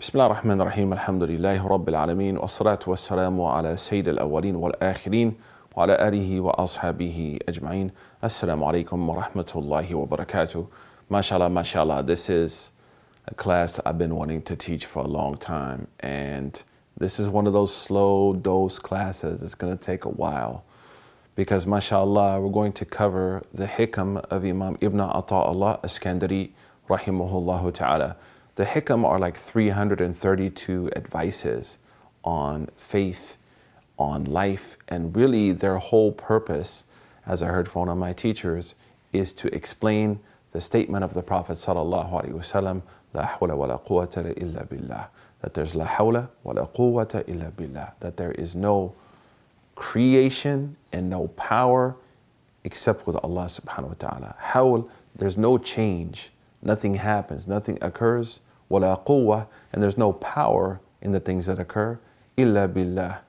بسم الله الرحمن الرحيم الحمد لله رب العالمين والصلاة والسلام على سيد الأولين والآخرين وعلى آله وأصحابه أجمعين السلام عليكم ورحمة الله وبركاته MashaAllah, mashallah, this is a class I've been wanting to teach for a long time and this is one of those slow dose classes. It's going to take a while because mashallah, we're going to cover the hikam of Imam Ibn Ata'Allah Iskandari rahimahullah ta'ala. The hikam are like 332 advices on faith, on life, and really their whole purpose, as I heard from one of my teachers, is to explain the statement of the Prophet sallallahu alaihi wasallam, "La hawla wa la quwwata illa billah." That there's la hawla wa la quwwata illa billah. That there is no creation and no power except with Allah subhanahu wa ta'ala. Hawl, there's no change nothing happens, nothing occurs, wala quwwah, and there's no power in the things that occur, illa billah,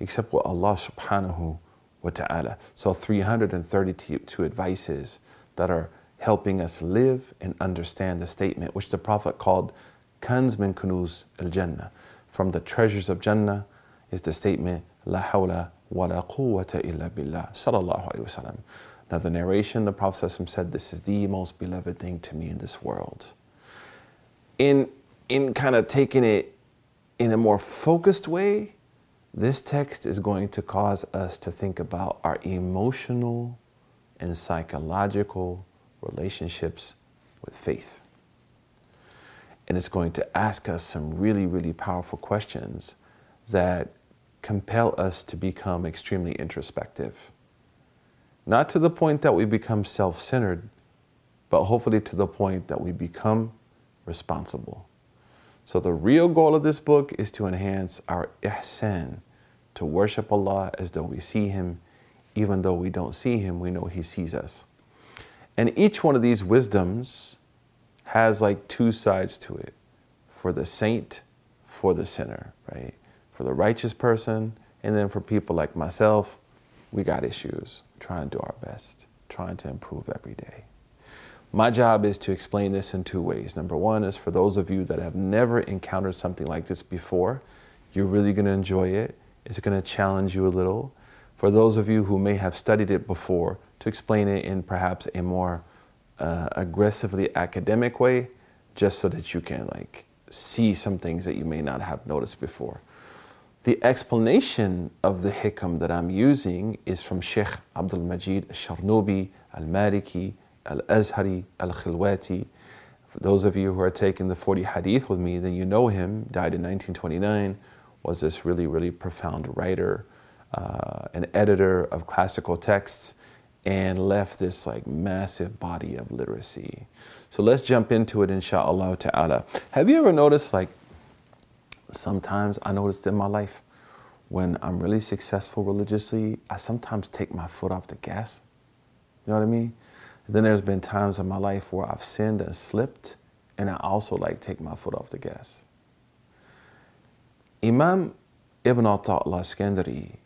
except with Allah subhanahu wa ta'ala. So 332 advices that are helping us live and understand the statement which the Prophet called Kanz min kunuz al-Jannah. From the treasures of Jannah is the statement, La hawla wa la quwwata illa billah, sallallahu alayhi wa. Now, the narration, the Prophet said, This is the most beloved thing to me in this world. In, in kind of taking it in a more focused way, this text is going to cause us to think about our emotional and psychological relationships with faith. And it's going to ask us some really, really powerful questions that compel us to become extremely introspective not to the point that we become self centered, but hopefully to the point that we become responsible. So, the real goal of this book is to enhance our ihsan, to worship Allah as though we see Him, even though we don't see Him, we know He sees us. And each one of these wisdoms has like two sides to it for the saint, for the sinner, right? For the righteous person, and then for people like myself, we got issues trying to do our best, trying to improve every day. My job is to explain this in two ways. Number one is for those of you that have never encountered something like this before, you're really going to enjoy it. It's going to challenge you a little. For those of you who may have studied it before, to explain it in perhaps a more uh, aggressively academic way, just so that you can like see some things that you may not have noticed before. The explanation of the hikam that I'm using is from Sheikh Abdul Majid al-Sharnubi, al-Maliki, al-Azhari, al-Khilwati. For those of you who are taking the 40 hadith with me, then you know him, died in 1929, was this really, really profound writer, uh, an editor of classical texts, and left this like massive body of literacy. So let's jump into it, inshallah ta'ala. Have you ever noticed like sometimes I noticed in my life when I'm really successful religiously, I sometimes take my foot off the gas. You know what I mean? Then there's been times in my life where I've sinned and slipped, and I also like take my foot off the gas. Imam Ibn Iskandari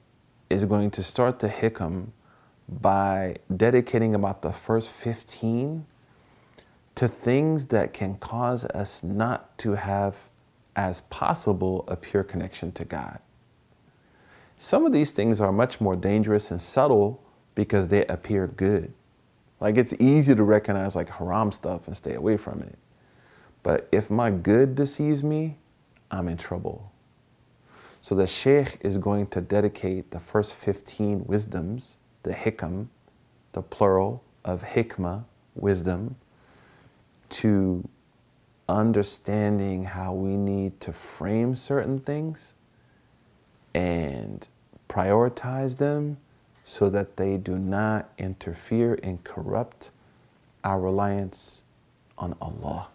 is going to start the hikam by dedicating about the first 15 to things that can cause us not to have as possible a pure connection to God. Some of these things are much more dangerous and subtle because they appear good. Like it's easy to recognize like haram stuff and stay away from it. But if my good deceives me, I'm in trouble. So the Sheikh is going to dedicate the first 15 wisdoms, the hikam, the plural of hikmah, wisdom, to understanding how we need to frame certain things and prioritize them so that they do not interfere and corrupt our reliance on Allah.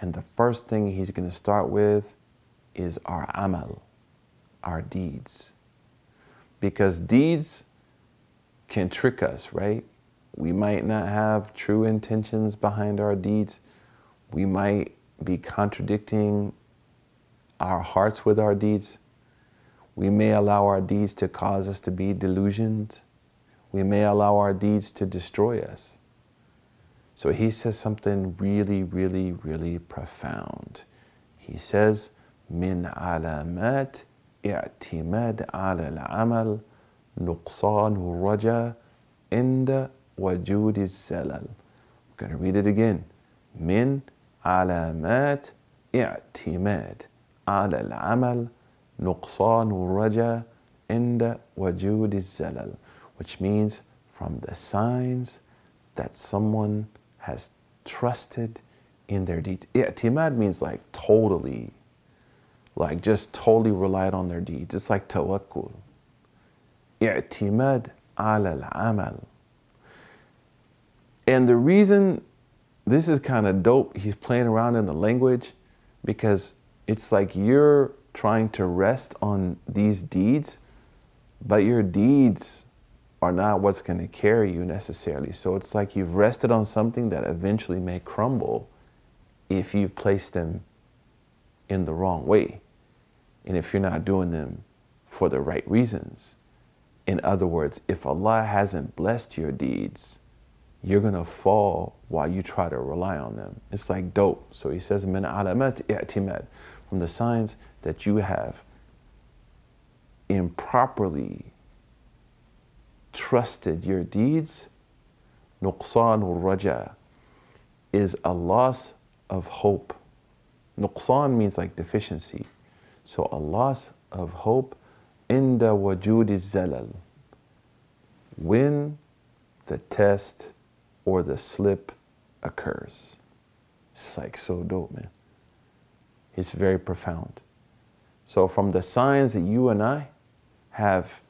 And the first thing he's going to start with is our amal, our deeds. Because deeds can trick us, right? We might not have true intentions behind our deeds, we might be contradicting our hearts with our deeds. We may allow our deeds to cause us to be delusioned. We may allow our deeds to destroy us. So he says something really, really, really profound. he says, من علامات اعتماد على العمل نقصان الرجاء عند وجود الزلل. I'm going to read it again. من علامات اعتماد على العمل نقصان الرجاء عند وجود الزلل which means from the signs that someone has trusted in their deeds. I'timad means like totally, like just totally relied on their deeds. It's like tawakkul. I'timad ala al-amal. And the reason this is kind of dope, he's playing around in the language because it's like you're trying to rest on these deeds, but your deeds are not what's going to carry you necessarily. So it's like you've rested on something that eventually may crumble if you place them in the wrong way and if you're not doing them for the right reasons. In other words, if Allah hasn't blessed your deeds, you're going to fall while you try to rely on them. It's like dope. So he says, min alamat i'timad, from the signs that you have improperly trusted your deeds, nuqsan raja is a loss of hope. Nuqsan means like deficiency. So a loss of hope inda wajud zalal. When the test or the slip occurs. It's like so dope, man. It's very profound. So, from the signs that you and I have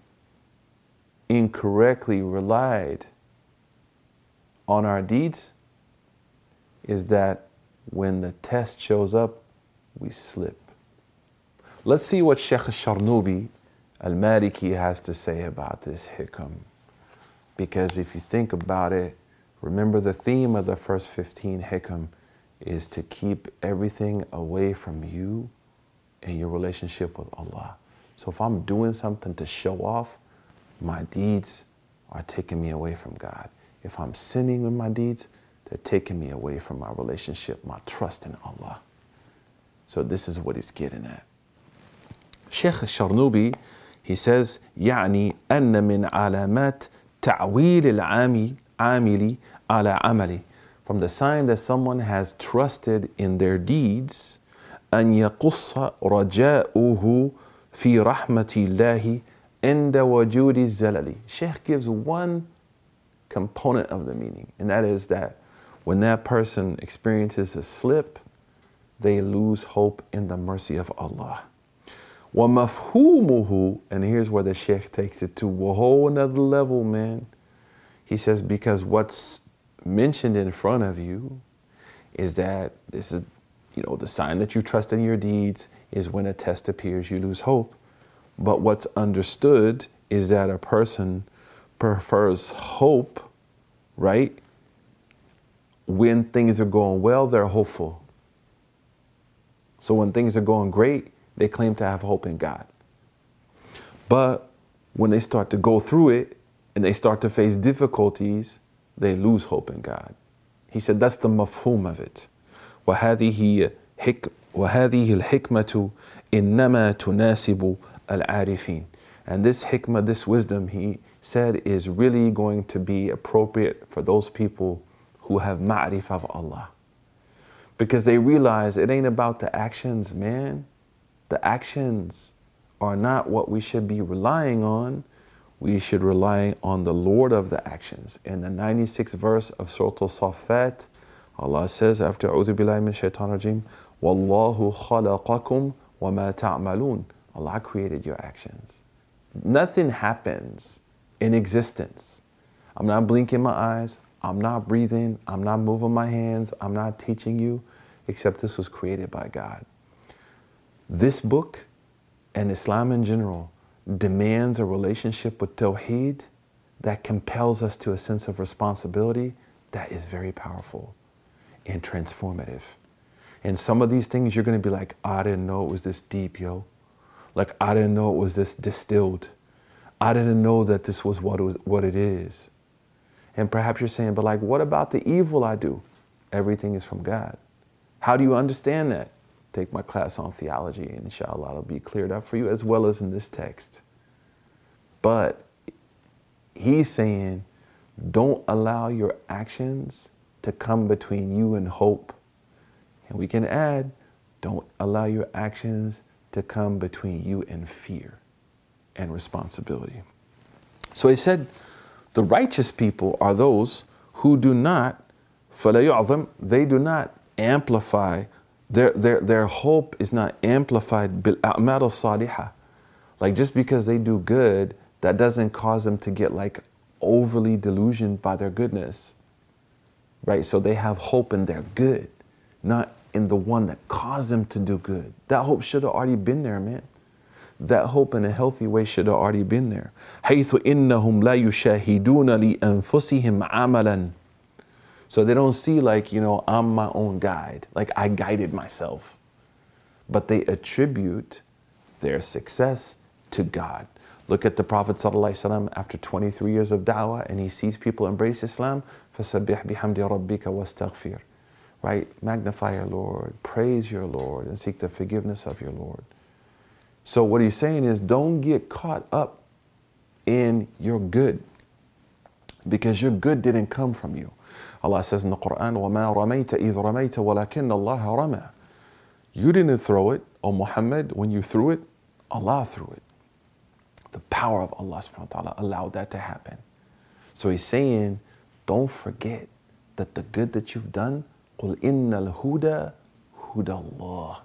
incorrectly relied on our deeds, is that when the test shows up, we slip. Let's see what Sheikh Sharnubi al Maliki has to say about this hikam. Because if you think about it, remember the theme of the first 15 hikam is to keep everything away from you and your relationship with Allah. So if I'm doing something to show off, my deeds are taking me away from God. If I'm sinning with my deeds, they're taking me away from my relationship, my trust in Allah. So this is what he's getting at. Sheikh Sharnubi, he says, يعني أن من علامات تعويل العامل عاملي على عملي from the sign that someone has trusted in their deeds أن يقص رجاؤه في رحمة الله عند وجود الزلل. Sheikh gives one component of the meaning, and that is that when that person experiences a slip, they lose hope in the mercy of Allah. وَمَفْهُومُهُ And here's where the Sheikh takes it to a whole another level, man. He says, because what's mentioned in front of you is that this is, you know, the sign that you trust in your deeds is when a test appears, you lose hope. But what's understood is that a person prefers hope, right, when things are going well, they're hopeful. So when things are going great, they claim to have hope in God. But when they start to go through it and they start to face difficulties, they lose hope in God. He said that's the mafhum of it. وهذه حك وهذه الحكمة إنما تناسب العارفين. And this hikmah, this wisdom, he said, is really going to be appropriate for those people who have ma'rif of Allah. Because they realize it ain't about the actions, man. The actions are not what we should be relying on. We should rely on the Lord of the actions. In the 96th verse of Surah Al-Saffat, Allah says after A'udhu Billahi Min Shaitan Rajim, Wallahu khalaqakum wa ma ta'malun. Allah created your actions. Nothing happens in existence. I'm not blinking my eyes. I'm not breathing, I'm not moving my hands, I'm not teaching you, except this was created by God. This book and Islam in general demands a relationship with Tawheed that compels us to a sense of responsibility that is very powerful and transformative. And some of these things you're going to be like, I didn't know it was this deep, yo. Like, I didn't know it was this distilled. I didn't know that this was what it, was, what it is. And perhaps you're saying, but like, what about the evil I do? Everything is from God. How do you understand that? Take my class on theology, and inshallah it'll be cleared up for you as well as in this text. But he's saying, don't allow your actions to come between you and hope. And we can add, don't allow your actions to come between you and fear and responsibility. So he said, the righteous people are those who do not, they do not amplify, their, their, their hope is not amplified bil a'mal salihah. Like just because they do good, that doesn't cause them to get like overly delusioned by their goodness. Right? So they have hope in their good, not in the one that caused them to do good. That hope should have already been there, man. That hope in a healthy way should have already been there. حيث إنهم لا يشاهدون لأنفسهم عملا so they don't see like, you know, I'm my own guide, like I guided myself. But they attribute their success to God. Look at the Prophet ﷺ after 23 years of da'wah and he sees people embrace Islam. فَسَبِّحْ بِحَمْدِ رَبِّكَ وَاسْتَغْفِرْ Right? Magnify your Lord, praise your Lord, and seek the forgiveness of your Lord. So what he's saying is don't get caught up in your good because your good didn't come from you. Allah says in the Quran, وَمَا رَمَيْتَ إِذْ رَمَيْتَ وَلَكِنَّ اللَّهَ رَمَى You didn't throw it, O Muhammad. When you threw it, Allah threw it. The power of Allah subhanahu wa ta'ala allowed that to happen. So he's saying, don't forget that the good that you've done, قُلْ إِنَّ الْهُدَى هُدَى اللَّهِ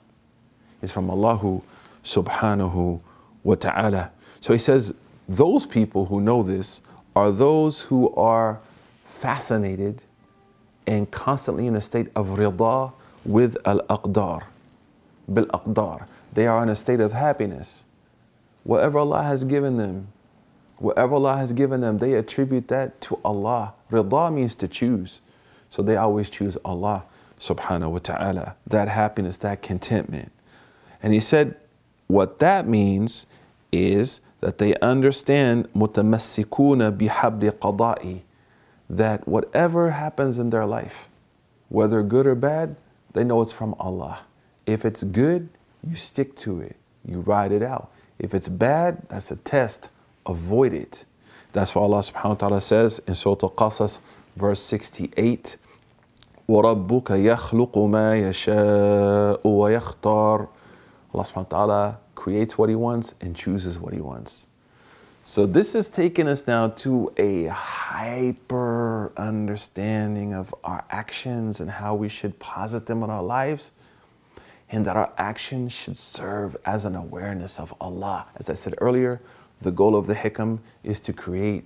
is from Allah subhanahu wa ta'ala. So he says, those people who know this are those who are fascinated and constantly in a state of rida with al-aqdar, bil-aqdar. They are in a state of happiness. Whatever Allah has given them, whatever Allah has given them, they attribute that to Allah. Rida means to choose. So they always choose Allah subhanahu wa ta'ala. That happiness, that contentment. And he said, what that means is that they understand mutamassikuna bihabdi qada'i that whatever happens in their life, whether good or bad, they know it's from Allah. If it's good, you stick to it, you ride it out. If it's bad, that's a test, avoid it. That's why Allah subhanahu wa ta'ala says in Surah Al-Qasas, verse 68, وَرَبُّكَ يَخْلُقُ مَا يَشَاءُ وَيَخْتَارُ Allah subhanahu wa ta'ala creates what He wants and chooses what He wants. So this has taken us now to a hyper understanding of our actions and how we should posit them in our lives. And that our actions should serve as an awareness of Allah. As I said earlier, the goal of the hikam is to create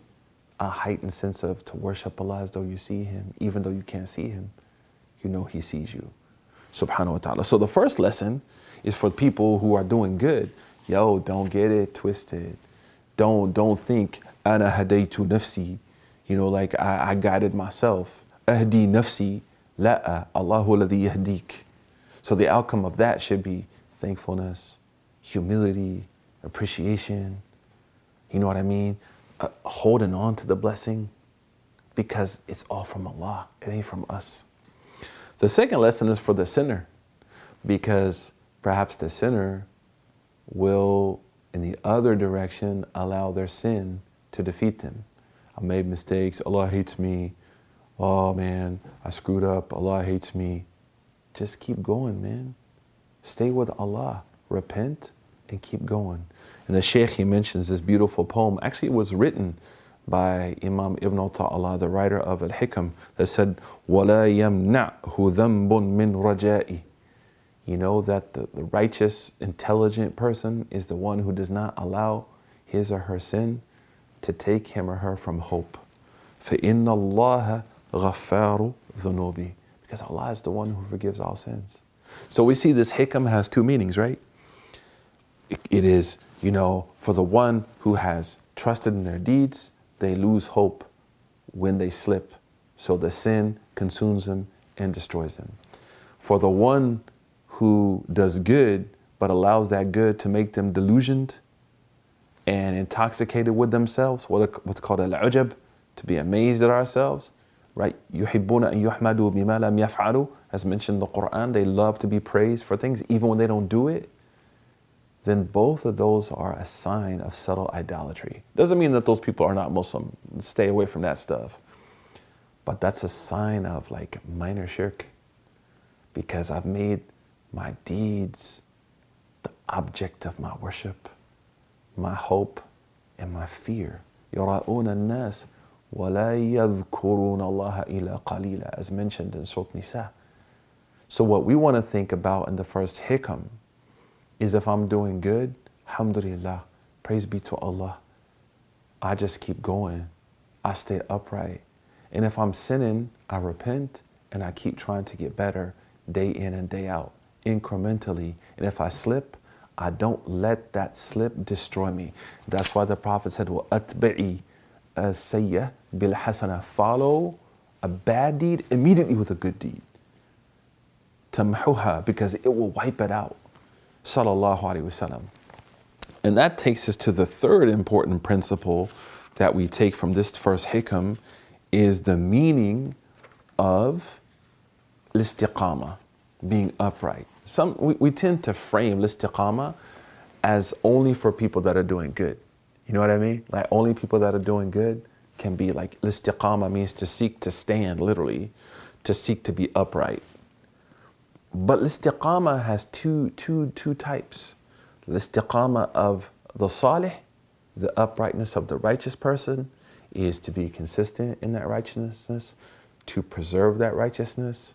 a heightened sense of to worship Allah as though you see Him, even though you can't see Him. You know He sees you. Subhanahu wa ta'ala. So the first lesson is for people who are doing good. Yo, don't get it twisted don't don't think ana hadaytu nafsi, you know, like I, I guided myself. Ahdi nafsi, la'a Allahu ladhi yahdik. So the outcome of that should be thankfulness, humility, appreciation. You know what I mean? Uh, holding on to the blessing because it's all from Allah. It ain't from us. The second lesson is for the sinner because perhaps the sinner will other direction, allow their sin to defeat them. I made mistakes. Allah hates me. Oh man, I screwed up. Allah hates me. Just keep going, man. Stay with Allah. Repent and keep going. And the Shaykh, he mentions this beautiful poem. Actually, it was written by Imam Ibn Ata'Allah, the writer of Al Hikam, that said, وَلَا يَمْنَعْهُ ذَنْبٌ مِّن رَجَائِي you know that the, the righteous, intelligent person is the one who does not allow his or her sin to take him or her from hope. فَإِنَّ اللَّهَ غَفَّارُ ذُنُوبِ Because Allah is the one who forgives all sins. So we see this hikam has two meanings, right? it, it is, you know, for the one who has trusted in their deeds, they lose hope when they slip. So the sin consumes them and destroys them. For the one who does good but allows that good to make them delusioned and intoxicated with themselves, what's called al-ujab, to be amazed at ourselves, right? يُحِبُّونَ أَن يُحْمَدُوا بِمَا لَمْ يَفْعَلُوا As mentioned in the Quran, they love to be praised for things even when they don't do it. Then both of those are a sign of subtle idolatry. Doesn't mean that those people are not Muslim. Stay away from that stuff. But that's a sign of like minor shirk because I've made my deeds the object of my worship, my hope, and my fear. يراؤون الناس ولا يذكرون الله إلا قليلا as mentioned in Surah Nisa. So what we want to think about in the first hikam is if I'm doing good, alhamdulillah, praise be to Allah. I just keep going. I stay upright. And if I'm sinning, I repent and I keep trying to get better day in and day out, incrementally. And if I slip, I don't let that slip destroy me. That's why the Prophet said, Well, atbi'i sayyah bil hasana. Follow a bad deed immediately with a good deed. Tamhuha, because it will wipe it out. Sallallahu alayhi Wasallam. And that takes us to the third important principle that we take from this first hikam is the meaning of istiqamah being upright. Some, we, we tend to frame listiqama as only for people that are doing good. You know what I mean? Like only people that are doing good can be like listiqama means to seek to stand, literally, to seek to be upright. But listiqama has two, two, two types. Listiqama of the salih, the uprightness of the righteous person, is to be consistent in that righteousness, to preserve that righteousness,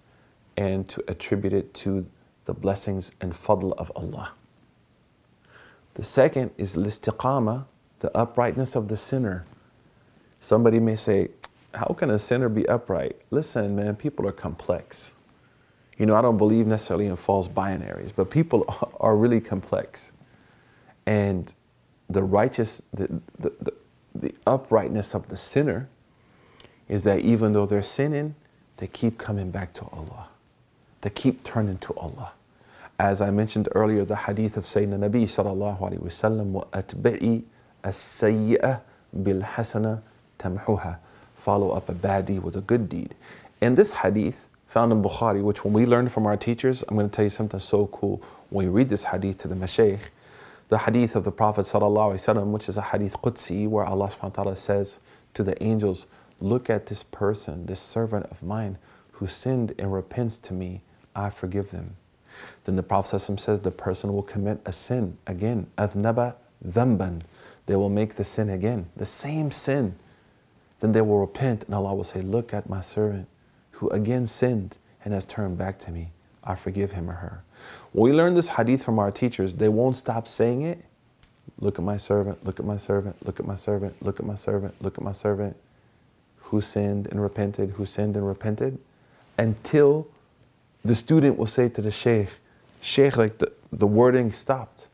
and to attribute it to the blessings and fadl of Allah. The second is listiqama, the uprightness of the sinner. Somebody may say, How can a sinner be upright? Listen, man, people are complex. You know, I don't believe necessarily in false binaries, but people are really complex. And the righteous, the, the, the, the uprightness of the sinner is that even though they're sinning, they keep coming back to Allah They keep turning to Allah. As I mentioned earlier, the hadith of Sayyidina Nabi sallallahu alayhi wa sallam, وَأَتْبِعِي السَّيِّئَةِ بِالْحَسَنَةِ تَمْحُهَا Follow up a bad deed with a good deed. And this hadith, found in Bukhari, which when we learned from our teachers, I'm going to tell you something so cool. When you read this hadith to the mashaykh, the hadith of the Prophet وسلم, which is a hadith Qudsi, where Allah subhanahu wa ta'ala says to the angels, Look at this person, this servant of mine, who sinned and repents to me, I forgive them. Then the Prophet says the person will commit a sin again, adnaba dhanban. They will make the sin again, the same sin. Then they will repent, and Allah will say, Look at my servant who again sinned and has turned back to me, I forgive him or her. When we learn this hadith from our teachers, they won't stop saying it. Look at my servant, look at my servant, look at my servant, look at my servant, look at my servant, who sinned and repented, who sinned and repented, until the student will say to the sheikh, Sheikh, like the, the wording stopped.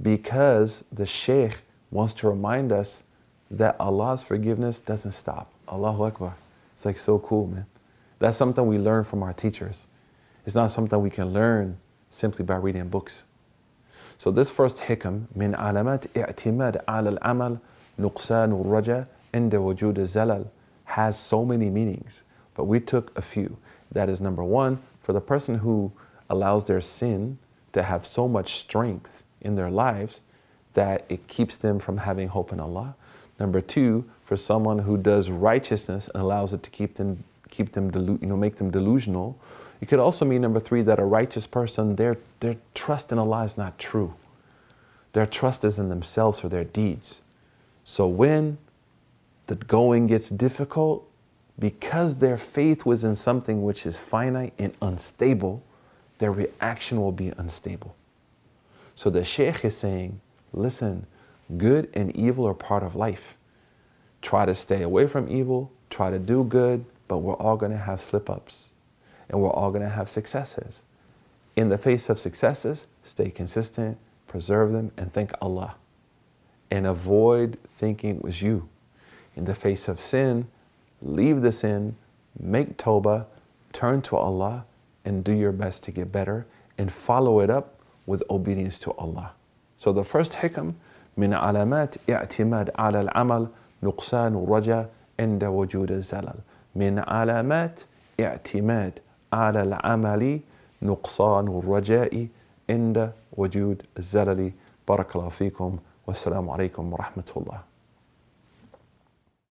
Because the sheikh wants to remind us that Allah's forgiveness doesn't stop. Allahu Akbar. It's like so cool, man. That's something we learn from our teachers. It's not something we can learn simply by reading books. So this first hikam, من علامات اعتماد على العمل نقصان الرجاء عند وجود الزلل, has so many meanings, but we took a few. That is number one, for the person who allows their sin to have so much strength in their lives that it keeps them from having hope in Allah. Number two, for someone who does righteousness and allows it to keep them, keep them delu- you know, make them delusional. It could also mean number three that a righteous person, their, their trust in Allah is not true. Their trust is in themselves or their deeds. So when the going gets difficult, because their faith was in something which is finite and unstable, their reaction will be unstable. So the Sheikh is saying, listen, good and evil are part of life try to stay away from evil, try to do good, but we're all going to have slip ups and we're all going to have successes. In the face of successes, stay consistent, preserve them, and thank Allah. And avoid thinking it was you. In the face of sin, leave the sin, make tawbah, turn to Allah, and do your best to get better, and follow it up with obedience to Allah. So the first hikam, من علامات اعتماد على العمل نقصان الرجاء عند وجود الزلل. من علامات اعتماد على العمل نقصان الرجاء عند وجود الزلل بارك الله فيكم والسلام عليكم ورحمه الله